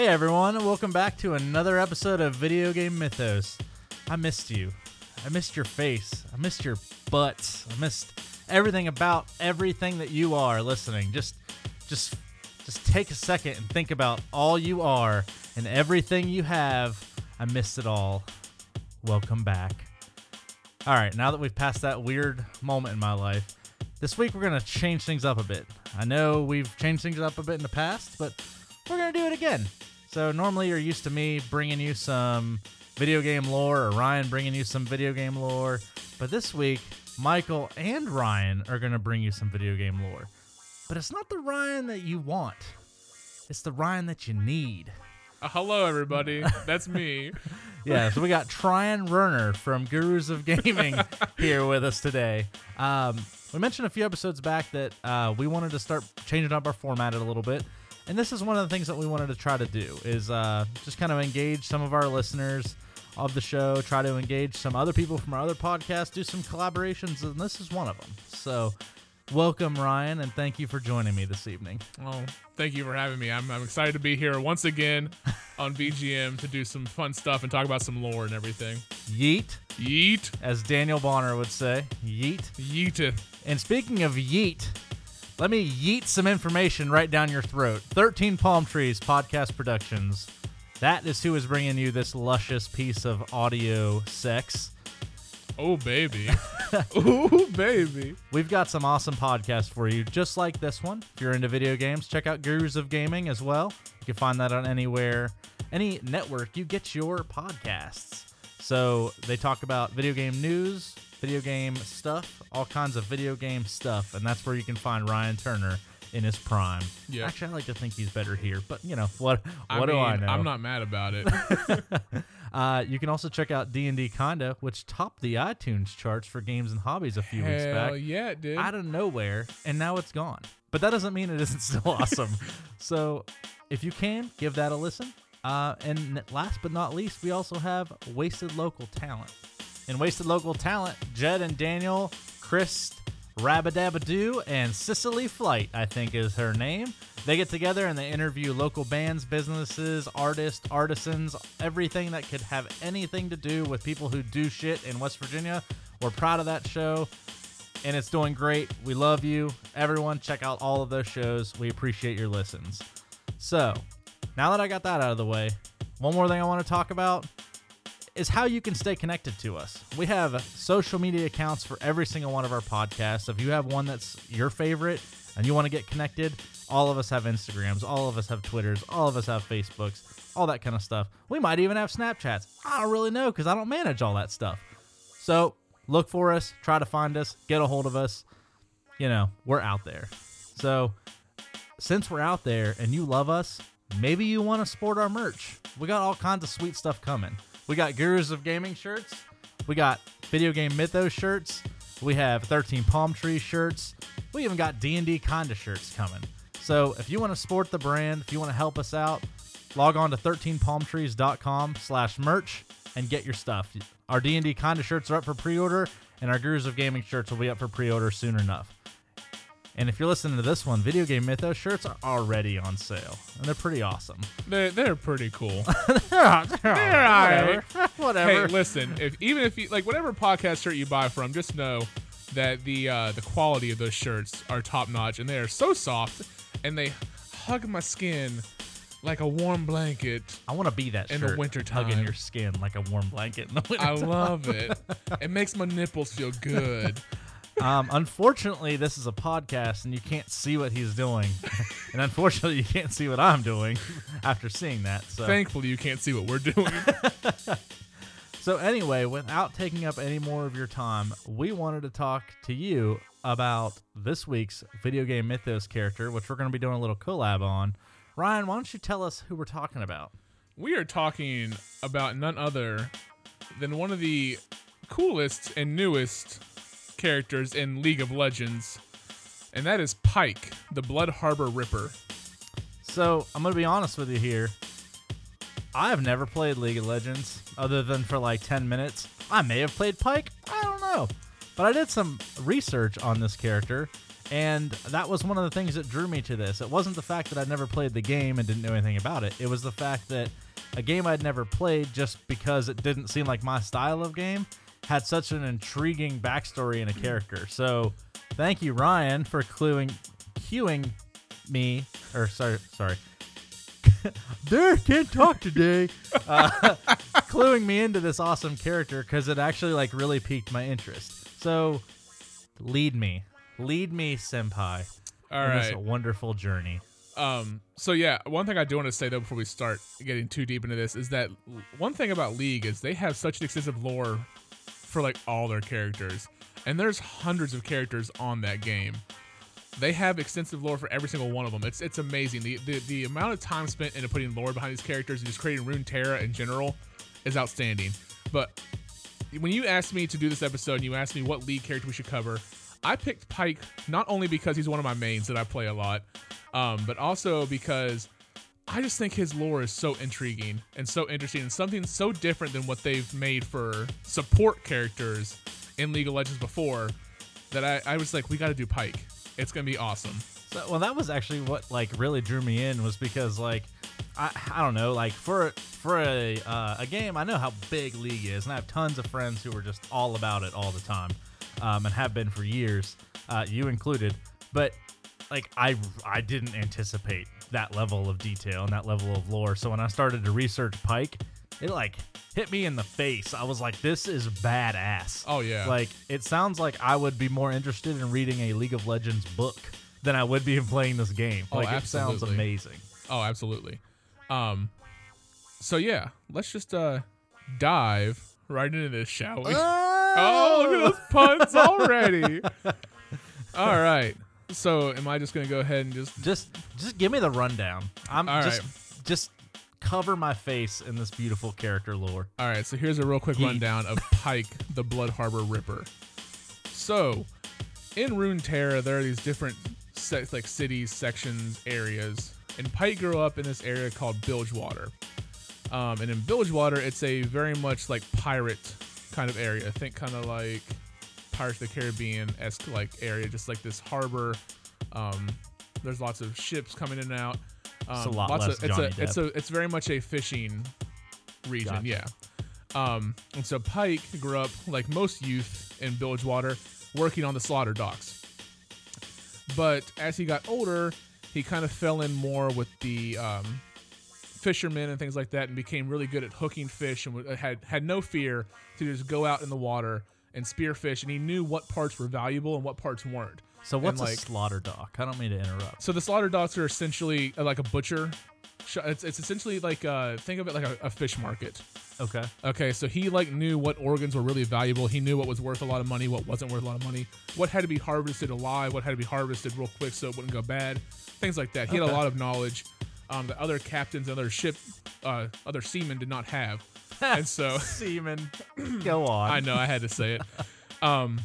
Hey everyone, welcome back to another episode of Video Game Mythos. I missed you. I missed your face. I missed your butts. I missed everything about everything that you are listening. Just just just take a second and think about all you are and everything you have. I missed it all. Welcome back. All right, now that we've passed that weird moment in my life, this week we're going to change things up a bit. I know we've changed things up a bit in the past, but we're going to do it again. So, normally you're used to me bringing you some video game lore or Ryan bringing you some video game lore, but this week Michael and Ryan are going to bring you some video game lore. But it's not the Ryan that you want, it's the Ryan that you need. Uh, hello, everybody. That's me. yeah, so we got Ryan Turner from Gurus of Gaming here with us today. Um, we mentioned a few episodes back that uh, we wanted to start changing up our format a little bit, and this is one of the things that we wanted to try to do is uh, just kind of engage some of our listeners of the show, try to engage some other people from our other podcasts, do some collaborations, and this is one of them. So, welcome, Ryan, and thank you for joining me this evening. Oh, thank you for having me. I'm, I'm excited to be here once again on VGM to do some fun stuff and talk about some lore and everything. Yeet, Yeet. as Daniel Bonner would say. Yeet. Yeeteth. And speaking of yeet, let me yeet some information right down your throat. 13 Palm Trees Podcast Productions. That is who is bringing you this luscious piece of audio sex. Oh, baby. oh, baby. We've got some awesome podcasts for you, just like this one. If you're into video games, check out Gurus of Gaming as well. You can find that on anywhere, any network you get your podcasts. So they talk about video game news, video game stuff, all kinds of video game stuff, and that's where you can find Ryan Turner in his prime. Yeah. Actually, I like to think he's better here, but you know what? I What do I mean, know? I'm not mad about it. Uh, you can also check out D and D Kinda, which topped the iTunes charts for games and hobbies a few weeks back Hell yeah, it did. out of nowhere, and now it's gone. But that doesn't mean it isn't still awesome. so, if you can, give that a listen. Uh, and last but not least, we also have Wasted Local Talent. In Wasted Local Talent, Jed and Daniel, Chris Rabadabadoo, and Cicely Flight, I think is her name. They get together and they interview local bands, businesses, artists, artisans, everything that could have anything to do with people who do shit in West Virginia. We're proud of that show and it's doing great. We love you. Everyone, check out all of those shows. We appreciate your listens. So, now that I got that out of the way, one more thing I want to talk about is how you can stay connected to us. We have social media accounts for every single one of our podcasts. If you have one that's your favorite and you want to get connected, all of us have Instagrams, all of us have Twitters, all of us have Facebooks, all that kind of stuff. We might even have Snapchats. I don't really know because I don't manage all that stuff. So look for us, try to find us, get a hold of us. You know, we're out there. So since we're out there and you love us, maybe you want to sport our merch. We got all kinds of sweet stuff coming. We got Gurus of Gaming shirts. We got Video Game Mythos shirts. We have 13 Palm Tree shirts. We even got D&D Kinda shirts coming. So if you want to sport the brand, if you want to help us out, log on to 13palmtrees.com slash merch and get your stuff. Our D&D Kinda shirts are up for pre-order, and our Gurus of Gaming shirts will be up for pre-order soon enough. And if you're listening to this one, Video Game Mythos shirts are already on sale, and they're pretty awesome. they're, pretty cool. they're cool. Whatever. Whatever. hey, listen, if even if you like whatever podcast shirt you buy from, just know that the uh, the quality of those shirts are top notch and they are so soft and they hug my skin like a warm blanket. I want to be that In the shirt, wintertime. hugging your skin like a warm blanket in the winter. I love it. It makes my nipples feel good. Um, unfortunately, this is a podcast, and you can't see what he's doing, and unfortunately, you can't see what I'm doing after seeing that. So, Thankfully, you can't see what we're doing. so anyway, without taking up any more of your time, we wanted to talk to you about this week's video game mythos character, which we're going to be doing a little collab on. Ryan, why don't you tell us who we're talking about? we are talking about none other than one of the coolest and newest characters in League of Legends, and that is Pyke, the Blood Harbor Ripper. So I'm gonna be honest with you here. I've never played League of Legends other than for like 10 minutes. I may have played Pyke. I don't know. But I did some research on this character, And that was one of the things that drew me to this. It wasn't the fact that I'd never played the game and didn't know anything about it. It was the fact that a game I'd never played just because it didn't seem like my style of game had such an intriguing backstory and a character. So thank you, Ryan, for cluing, cueing me, or sorry, sorry. Derek can't talk today. Uh, cluing me into this awesome character because it actually like really piqued my interest. So lead me, lead me, senpai, All right. this wonderful journey. Um, so yeah, one thing I do want to say though before we start getting too deep into this is that one thing about League is they have such an extensive lore for like all their characters, and there's hundreds of characters on that game. They have extensive lore for every single one of them. It's it's amazing. The the, the amount of time spent into putting lore behind these characters and just creating Runeterra in general is outstanding. But when you asked me to do this episode and you asked me what league character we should cover, I picked Pyke not only because he's one of my mains that I play a lot, um, but also because I just think his lore is so intriguing and so interesting and something so different than what they've made for support characters in League of Legends before that I, I was like, we got to do Pyke. It's gonna be awesome. So, well, that was actually what like really drew me in was because like I, I don't know like for for a uh, a game I know how big League is and I have tons of friends who are just all about it all the time um, and have been for years, uh, you included. But like I I didn't anticipate that level of detail and that level of lore. So when I started to research Pyke, it like hit me in the face. I was like, this is badass. Oh, yeah. Like it sounds like I would be more interested in reading a League of Legends book than I would be in playing this game. Oh, Like it sounds amazing. Oh, absolutely. Um, so yeah, let's just uh dive right into this, shall we? Oh, look at those puns already. All right. So, am I just gonna go ahead and just? Just just give me the rundown. I'm All just right. just cover my face in this beautiful character lore. All right. So here's a real quick Yeet. rundown of Pyke, the Blood Harbor Ripper. So, in Runeterra, there are these different se- like cities, sections, areas, and Pyke grew up in this area called Bilgewater. Um, and in Bilgewater, it's a very much like pirate kind of area. I think kind of like Pirates of the Caribbean esque like area, just like this harbor. Um, there's lots of ships coming in and out. Um, It's a lot lots less of, it's Johnny a it's a it's very much a fishing region, Gotcha. yeah. Um, and so Pyke grew up like most youth in Bilgewater, working on the slaughter docks. But as he got older, he kind of fell in more with the um, fishermen and things like that, and became really good at hooking fish, and had had no fear to just go out in the water and spearfish, and he knew what parts were valuable and what parts weren't. So what's like- a slaughter dock? I don't mean to interrupt. So the slaughter docks are essentially uh, like a butcher. It's, it's essentially like uh, think of it like a, a fish market. Okay. Okay, so he like knew what organs were really valuable. He knew what was worth a lot of money, what wasn't worth a lot of money, what had to be harvested alive, what had to be harvested real quick so it wouldn't go bad, things like that. He had a lot of knowledge um, that other captains, other ship, uh, other seamen did not have, and so Seaman. Go on. I know I had to say it. Um,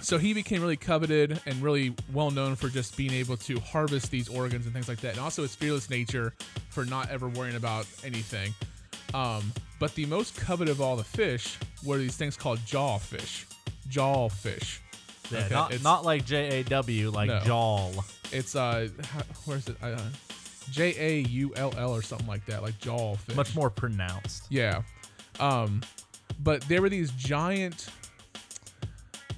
so he became really coveted and really well known for just being able to harvest these organs and things like that, and also his fearless nature for not ever worrying about anything. Um, but the most coveted of all the fish were these things called jawfish. Jawfish. Yeah, Okay, not, it's- not like J A W, like No. jawl. It's uh, where's it? Uh, J A U L L or something like that, like jawfish. Much more pronounced. Yeah. Um, but there were these giant.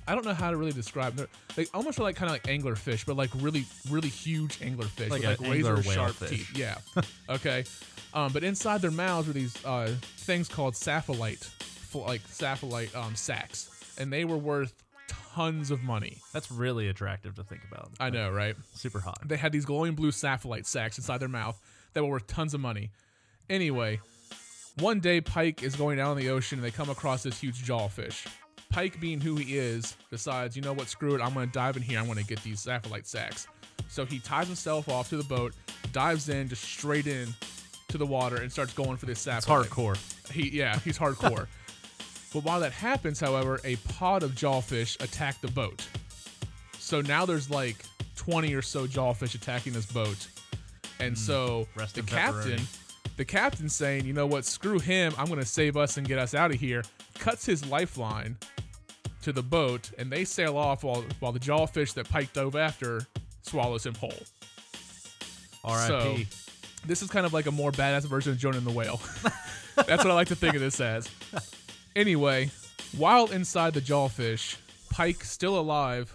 I don't know how to really describe them. They almost were like kind of like anglerfish, but like really, really huge anglerfish Like with like razor sharp fish. teeth. Yeah. okay. Um, but inside their mouths were these uh, things called sapphilite, fl- like sapphilite um, sacks, and they were worth tons of money. That's really attractive to think about. I know, right? Super hot. They had these glowing blue sapphilite sacks inside their mouth that were worth tons of money. Anyway, one day Pyke is going down in the ocean and they come across this huge jawfish. Pyke, being who he is, decides, you know what, screw it, I'm gonna dive in here, I'm gonna get these sapphilite sacks. So he ties himself off to the boat, dives in, just straight in to the water, and starts going for this sapphilite. It's hardcore. He yeah, he's hardcore. but while that happens, however, a pod of jawfish attack the boat. So now there's like 20 or so jawfish attacking this boat. And so Hmm. Rest the in captain, pepperoni. The captain saying, "You know what? Screw him. I'm going to save us and get us out of here." Cuts his lifeline to the boat, and they sail off while while the jawfish that Pyke dove after swallows him whole. R.I.P. So, this is kind of like a more badass version of Jonah and the Whale. That's what I like to think of this as. Anyway, while inside the jawfish, Pyke, still alive,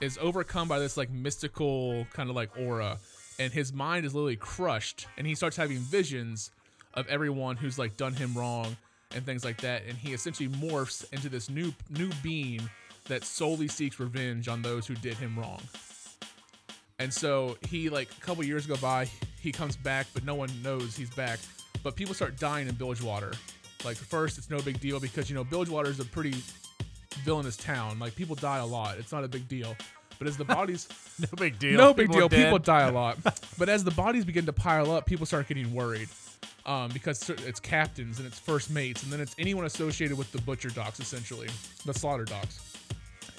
is overcome by this like mystical kind of like aura, and his mind is literally crushed, and he starts having visions of everyone who's like done him wrong and things like that, and he essentially morphs into this new new being that solely seeks revenge on those who did him wrong. And so he like a couple years go by, he comes back, but no one knows he's back. But people start dying in Bilgewater. Like first, it's no big deal because you know Bilgewater is a pretty villainous town. Like people die a lot. It's not a big deal. But as the bodies, No big deal. no big deal, dead. people die a lot. but as the bodies begin to pile up, people start getting worried. Um, because it's captains and it's first mates, and then it's anyone associated with the butcher docks, essentially, the slaughter docks.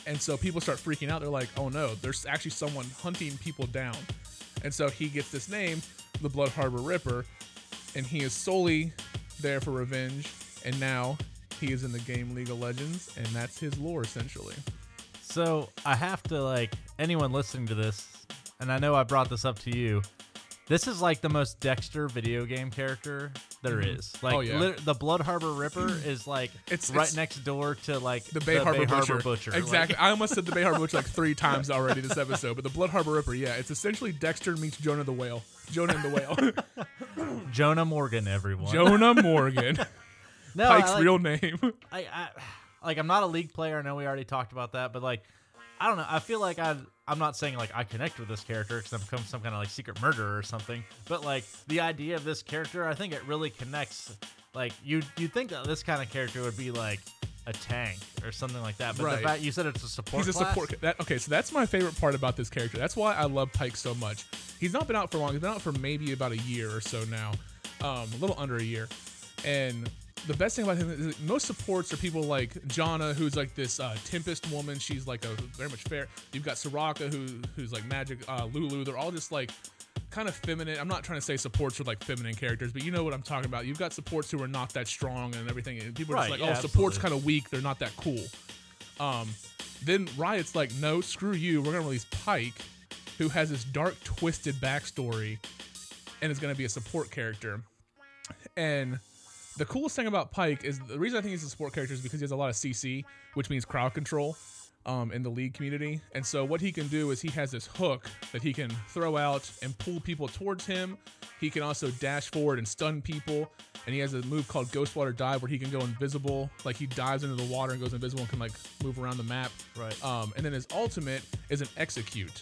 And so people start freaking out. They're like, oh no, there's actually someone hunting people down. And so he gets this name, the Blood Harbor Ripper, and he is solely there for revenge. And now he is in the game League of Legends, and that's his lore essentially. So I have to like anyone listening to this, and I know I brought this up to you. This is like the most Dexter video game character there mm-hmm. is. Like Oh, yeah. lit- the Blood Harbor Ripper is like It's- right it's- next door to like The Bay Harbor, Butcher. Exactly. I almost said the Bay Harbor Butcher like three times already this episode, but the Blood Harbor Ripper, yeah, it's essentially Dexter meets Jonah the Whale. Jonah and the Whale. Jonah Morgan, everyone. Jonah Morgan. no, Pyke's I, like, real name. I, I like I'm not a league player. I know we already talked about that, but like I don't know. I feel like I I'm not saying like I connect with this character because I'm become some kind of like secret murderer or something. But like the idea of this character, I think it really connects. Like you you think that this kind of character would be like a tank or something like that. But Right. the fact you said it's a support. He's a class, support. That, okay, so that's my favorite part about this character. That's why I love Pyke so much. He's not been out for long. He's been out for maybe about a year or so now, um, a little under a year. And the best thing about him is that most supports are people like Janna, who's like this uh, Tempest woman. She's like a very much fair. You've got Soraka, who who's like magic. Uh, Lulu. They're all just like kind of feminine. I'm not trying to say supports are like feminine characters, but you know what I'm talking about. You've got supports who are not that strong and everything. And people are Right, just like, yeah, oh, support's absolutely. kind of weak. They're not that cool. Um, then Riot's like, no, screw you. We're gonna release Pyke, who has this dark, twisted backstory, and is gonna be a support character. And the coolest thing about Pyke is the reason I think he's a support character is because he has a lot of CC, which means crowd control, um, in the league community. And so what he can do is he has this hook that he can throw out and pull people towards him. He can also dash forward and stun people. And he has a move called Ghostwater Dive where he can go invisible. Like he dives into the water and goes invisible and can like move around the map. Right. Um, and then his ultimate is an execute.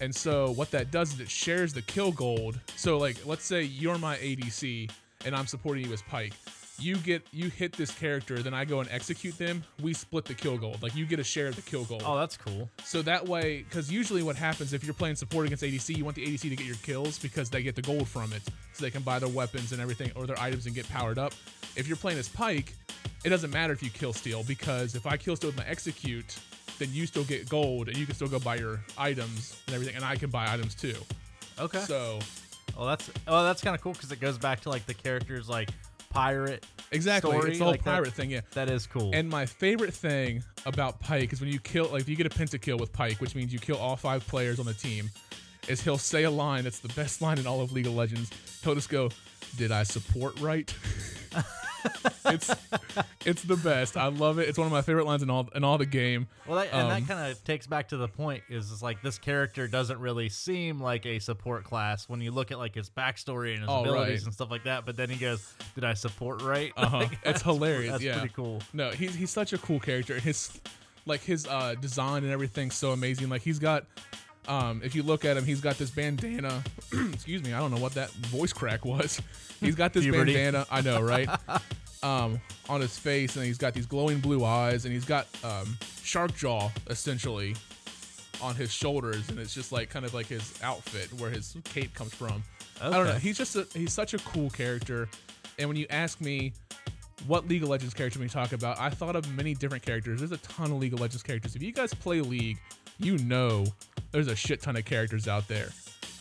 And so what that does is it shares the kill gold. So like let's say you're my ADC and I'm supporting you as Pyke. You get you hit this character, then I go and execute them. We split the kill gold. Like you get a share of the kill gold. Oh, that's cool. So that way, because usually what happens if you're playing support against ADC, you want the ADC to get your kills because they get the gold from it, so they can buy their weapons and everything or their items and get powered up. If you're playing as Pyke, it doesn't matter if you kill steal because if I kill steal with my execute, then you still get gold and you can still go buy your items and everything, and I can buy items too. Okay. So oh, that's oh, that's kind of cool because it goes back to like the characters like pirate. exactly, Story, it's the whole like that- pirate thing, yeah. That is cool. And my favorite thing about Pyke is when you kill, like, if you get a pentakill with Pyke, which means you kill all five players on the team, is he'll say a line that's the best line in all of League of Legends. He'll just go, "Did I support right?" it's it's the best. I love it. It's one of my favorite lines in all in all the game. Well, that, and Um, that kind of takes back to the point is it's like this character doesn't really seem like a support class when you look at like his backstory and his Oh, abilities right. and stuff like that. But then he goes, "Did I support right?" Uh huh. Like, it's hilarious. That's yeah. pretty cool. No, he's he's such a cool character. and His like his uh design and everything's so amazing. Like he's got um if you look at him, he's got this bandana. excuse me, I don't know what that voice crack was. He's got this Puberty. bandana. I know, right? um on his face and he's got these glowing blue eyes and he's got um shark jaw essentially on his shoulders and it's just like kind of like his outfit where his cape comes from. I don't know. He's just a, he's such a cool character. And when you ask me what League of Legends character we talk about, I thought of many different characters. There's a ton of League of Legends characters. If you guys play League, you know there's a shit ton of characters out there.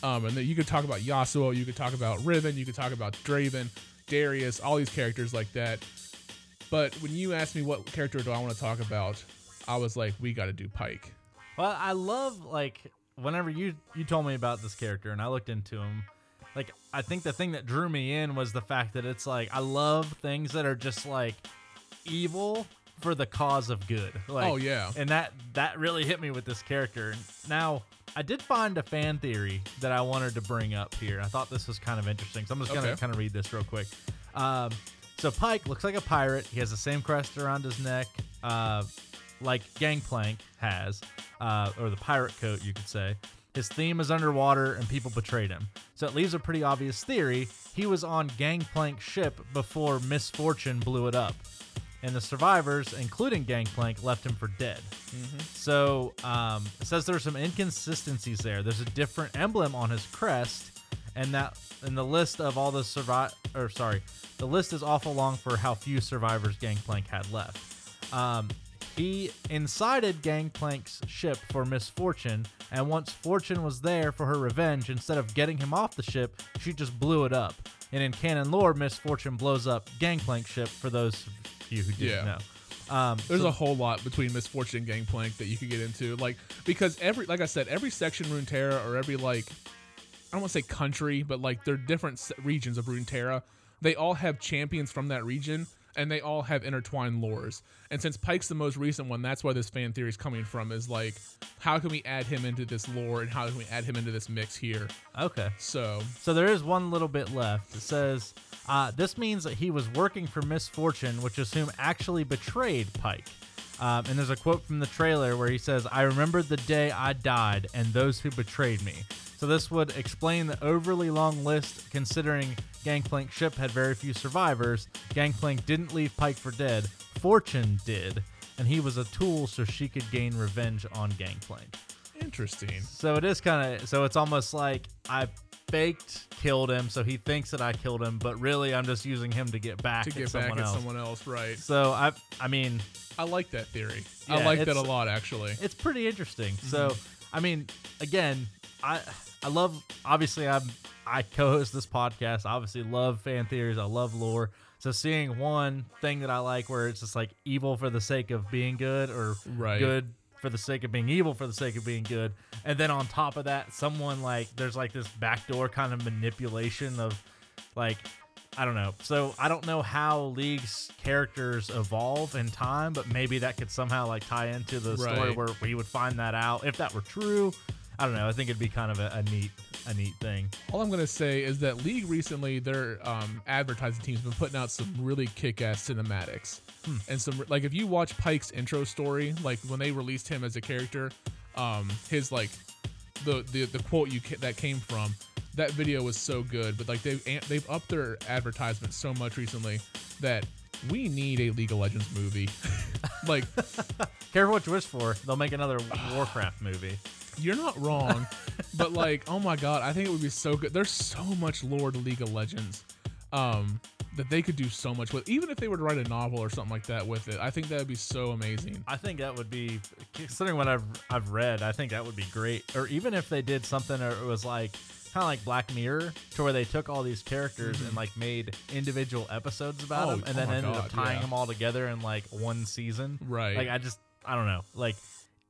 Um, and then you could talk about Yasuo, you could talk about Riven, you could talk about Draven, Darius, all these characters like that. But when you ask me what character do I want to talk about, I was like, we got to do Pyke. Well, I love like whenever you you told me about this character and I looked into him. Like I think the thing that drew me in was the fact that it's like I love things that are just like evil for the cause of good. Like, Oh, yeah. and that that really hit me with this character. Now I did find a fan theory that I wanted to bring up here. I thought this was kind of interesting, so I'm just gonna Okay. kind of read this real quick. Um, so Pyke looks like a pirate. He has the same crest around his neck, uh, like Gangplank has, uh, or the pirate coat, you could say. His theme is underwater, and people betrayed him. So it leaves a pretty obvious theory. He was on Gangplank's ship before Miss Fortune blew it up, and the survivors, including Gangplank, left him for dead. So um, it says there's some inconsistencies there. There's a different emblem on his crest, and that and the list of all the survive or sorry, the list is awful long for how few survivors Gangplank had left. Um, he incited Gangplank's ship for Miss Fortune, and once Fortune was there for her revenge, instead of getting him off the ship, she just blew it up. And in canon lore, Miss Fortune blows up Gangplank's ship. For those you who didn't Yeah. know, um, There's so- a whole lot between Miss Fortune and Gangplank that you could get into, like because every, like I said, every section Runeterra or every like, I don't want to say country, but like they're different regions of Runeterra. They all have champions from that region, and they all have intertwined lores. And since Pyke's the most recent one, that's where this fan theory is coming from. Is like, how can we add him into this lore, and how can we add him into this mix here? okay. So So there is one little bit left. It says, uh, this means that he was working for Miss Fortune, which is whom actually betrayed Pyke. Um, and there's a quote from the trailer where he says, I remember the day I died and those who betrayed me. So this would explain the overly long list considering Gangplank's ship had very few survivors. Gangplank didn't leave Pyke for dead. Fortune did. And he was a tool so she could gain revenge on Gangplank. interesting. So it is kind of so it's almost like I faked killed him, so he thinks that I killed him, but really I'm just using him to get back To at get someone back at else. someone else, right? So I I mean I like that theory. I like that a lot, actually. it's pretty interesting. So Mm-hmm. I mean again I I love obviously I'm I co-host this podcast. I obviously love fan theories. I love lore. So seeing one thing that I like where it's just like evil for the sake of being good or Right. good for the sake of being evil for the sake of being good. And then on top of that, someone like there's like this backdoor kind of manipulation of like I don't know. So I don't know how League's characters evolve in time, but maybe that could somehow like tie into the story where we would find that out if that were true. I don't know. I think it'd be kind of a, a neat a neat thing. All I'm gonna say is that League recently, their um, advertising team's been putting out some really kick-ass cinematics, and some like if you watch Pyke's intro story, like when they released him as a character, um, his like the the, the quote you ca- that came from that video was so good. But like they've they've upped their advertisement so much recently that we need a League of Legends movie. like Careful what you wish for. They'll make another Warcraft movie. You're not wrong, but like, oh my god, I think it would be so good. There's so much lore to League of Legends, um, that they could do so much with. Even if they were to write a novel or something like that with it, I think that would be so amazing. I think that would be considering what I've I've read. I think that would be great. Or even if they did something, or it was like kind of like Black Mirror, to where they took all these characters and like made individual episodes about Oh, them, and oh then ended God, up tying yeah. them all together in like one season. Right. Like I just I don't know. Like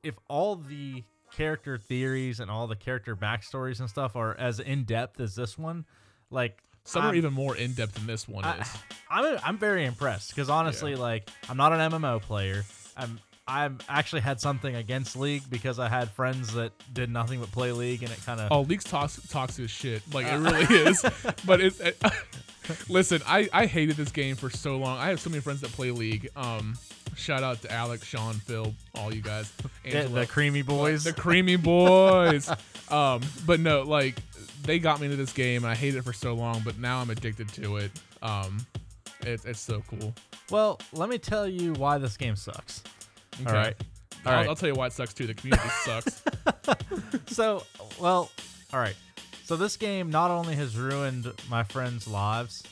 if all the character theories and all the character backstories and stuff are as in depth as this one, like Some I'm- are even more in depth than this one I, is. I'm I'm very impressed because honestly, like I'm not an MMO player. I'm I've actually had something against League because I had friends that did nothing but play League, and it kind of Oh, League's toxic, toxic as shit. Like Uh. it really is. But it's. It, listen, I I hated this game for so long. I have so many friends that play League. Um, shout out to Alex, Sean, Phil, all you guys. the, Angela. the creamy boys. the creamy boys. um, but no, like they got me into this game, and I hated it for so long. But now I'm addicted to it. Um, it's it's so cool. well, let me tell you why this game sucks. Okay. All right, all I'll, right. I'll tell you why it sucks too. The community sucks. so well, all right. So this game not only has ruined my friends' lives,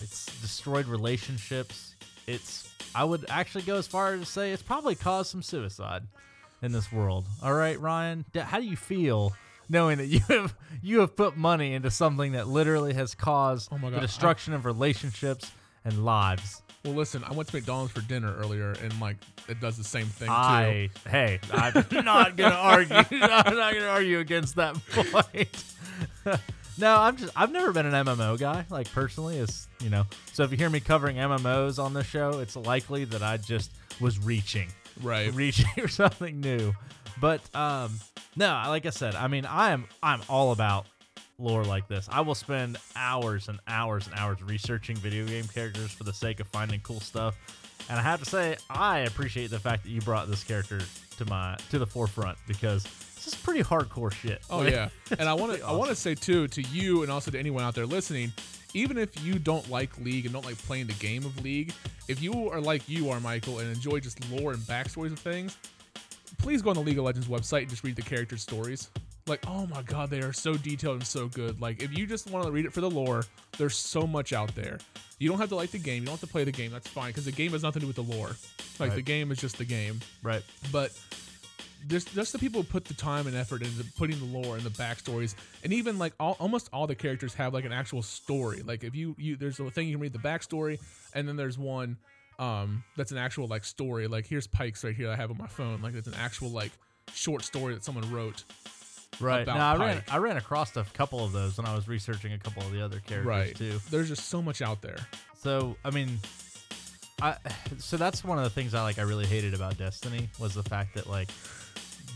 it's destroyed relationships. It's I would actually go as far as to say it's probably caused some suicide in this world. All right, Ryan, how do you feel knowing that you have you have put money into something that literally has caused Oh my the God, I- destruction of relationships and lives? Well, listen, I went to McDonald's for dinner earlier, and like it does the same thing too. I hey, I'm not gonna argue. I'm not gonna argue against that point. No, I'm just I've never been an MMO guy, like personally, as you know. So if you hear me covering MMOs on the show, it's likely that I just was reaching, Right. reaching for something new. But um, no, like I said, I mean, I am I'm all about lore like this. I will spend hours and hours and hours researching video game characters for the sake of finding cool stuff. And I have to say, I appreciate the fact that you brought this character to my to the forefront because this is pretty hardcore shit. Oh Like, yeah, and I want to I want to say too to you and also to anyone out there listening, even if you don't like League and don't like playing the game of League, if you are like you are Michael and enjoy just lore and backstories of things, please go on the League of Legends website and just read the characters' stories. Like, oh my god, they are so detailed and so good. Like, if you just want to read it for the lore, there's so much out there. You don't have to like the game. You don't have to play the game. That's fine because the game has nothing to do with the lore. Like, Right. the game is just the game right. but there's just the people who put the time and effort into putting the lore and the backstories and even like all, almost all the characters have like an actual story like if you you there's a thing you can read the backstory and then there's one um that's an actual like story like here's pikes right here i have on my phone like it's an actual like short story that someone wrote Right. about Now I ran Pyke. I ran across a couple of those when I was researching a couple of the other characters right too. there's just so much out there So I mean, I so that's one of the things I like. I really hated about Destiny was the fact that like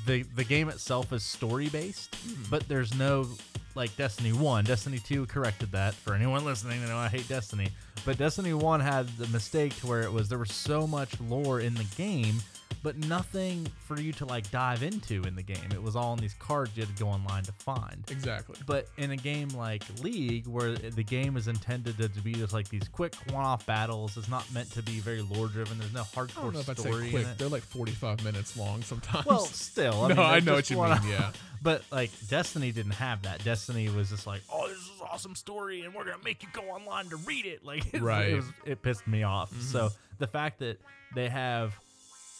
the the game itself is story based, hmm. but there's no like Destiny One. Destiny Two corrected that for anyone listening. They know I hate Destiny, but Destiny One had the mistake to where it was there was so much lore in the game. But nothing for you to like dive into in the game. It was all in these cards you had to go online to find. exactly But in a game like League, where the game is intended to, to be just like these quick one-off battles, it's not meant to be very lore-driven. There's no hardcore i don't know if i'd say quick they're like 45 minutes long sometimes Well, still, I no mean, i know what you mean yeah But like Destiny didn't have that. Destiny was just like, oh, this is an awesome story, and we're gonna make you go online to read it. Like, Right. it, was, it pissed me off. Mhm. So the fact that they have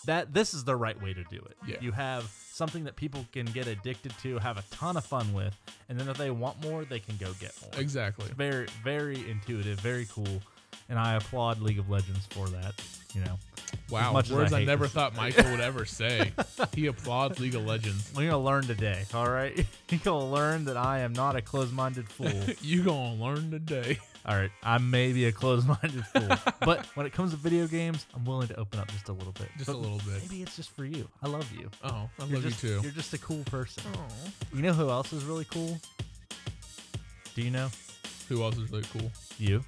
that, this is the right way to do it. Yeah. You have something that people can get addicted to, have a ton of fun with, and then if they want more, they can go get more. exactly It's very, very intuitive, very cool, and I applaud League of Legends for that. You know, Wow, words I I, never thought Michael would ever say. he applauds League of Legends. we're gonna learn today. All right, you're gonna learn that I am not a closed-minded fool. you gonna learn today. All right, I may be a closed-minded fool, but when it comes to video games, I'm willing to open up just a little bit. Just a little bit. Maybe it's just for you. I love you. Oh, I You're love just, you too. You're just a cool person. Oh. You know who else is really cool? Do you know? Who else is really cool? You.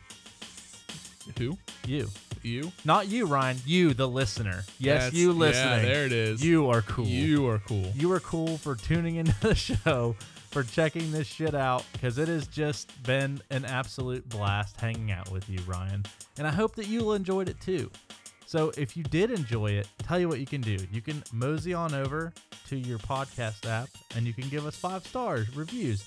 Who? You. You? Not you, Ryan. You, the listener. Yes, That's- you listening. Yeah, there it is. You are cool. You are cool. You are cool for tuning into the show, for checking this shit out, because it has just been an absolute blast hanging out with you, Ryan. And I hope that you'll enjoyed it too. So if you did enjoy it, tell you what you can do. You can mosey on over to your podcast app and you can give us five stars reviews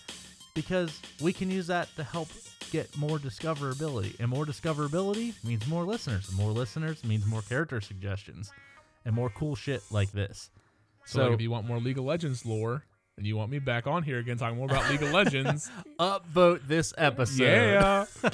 because we can use that to help get more discoverability. And more discoverability means more listeners. And more listeners means more character suggestions and more cool shit like this. So, like, if you want more League of Legends lore and you want me back on here again talking more about League of Legends, upvote this episode. yeah.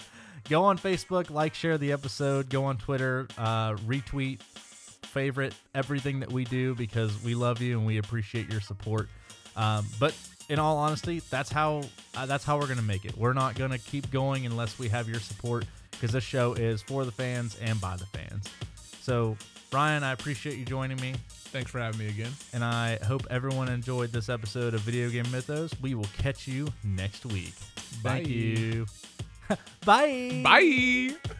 Go on Facebook, like, share the episode. Go on Twitter, uh, retweet, favorite everything that we do because we love you and we appreciate your support. Um, but in all honesty, that's how uh, that's how we're gonna make it. We're not gonna keep going unless we have your support because this show is for the fans and by the fans. So, Ryan, I appreciate you joining me. Thanks for having me again. and I hope everyone enjoyed this episode of Video Game Mythos. We will catch you next week. Bye. Thank you. Bye. Bye.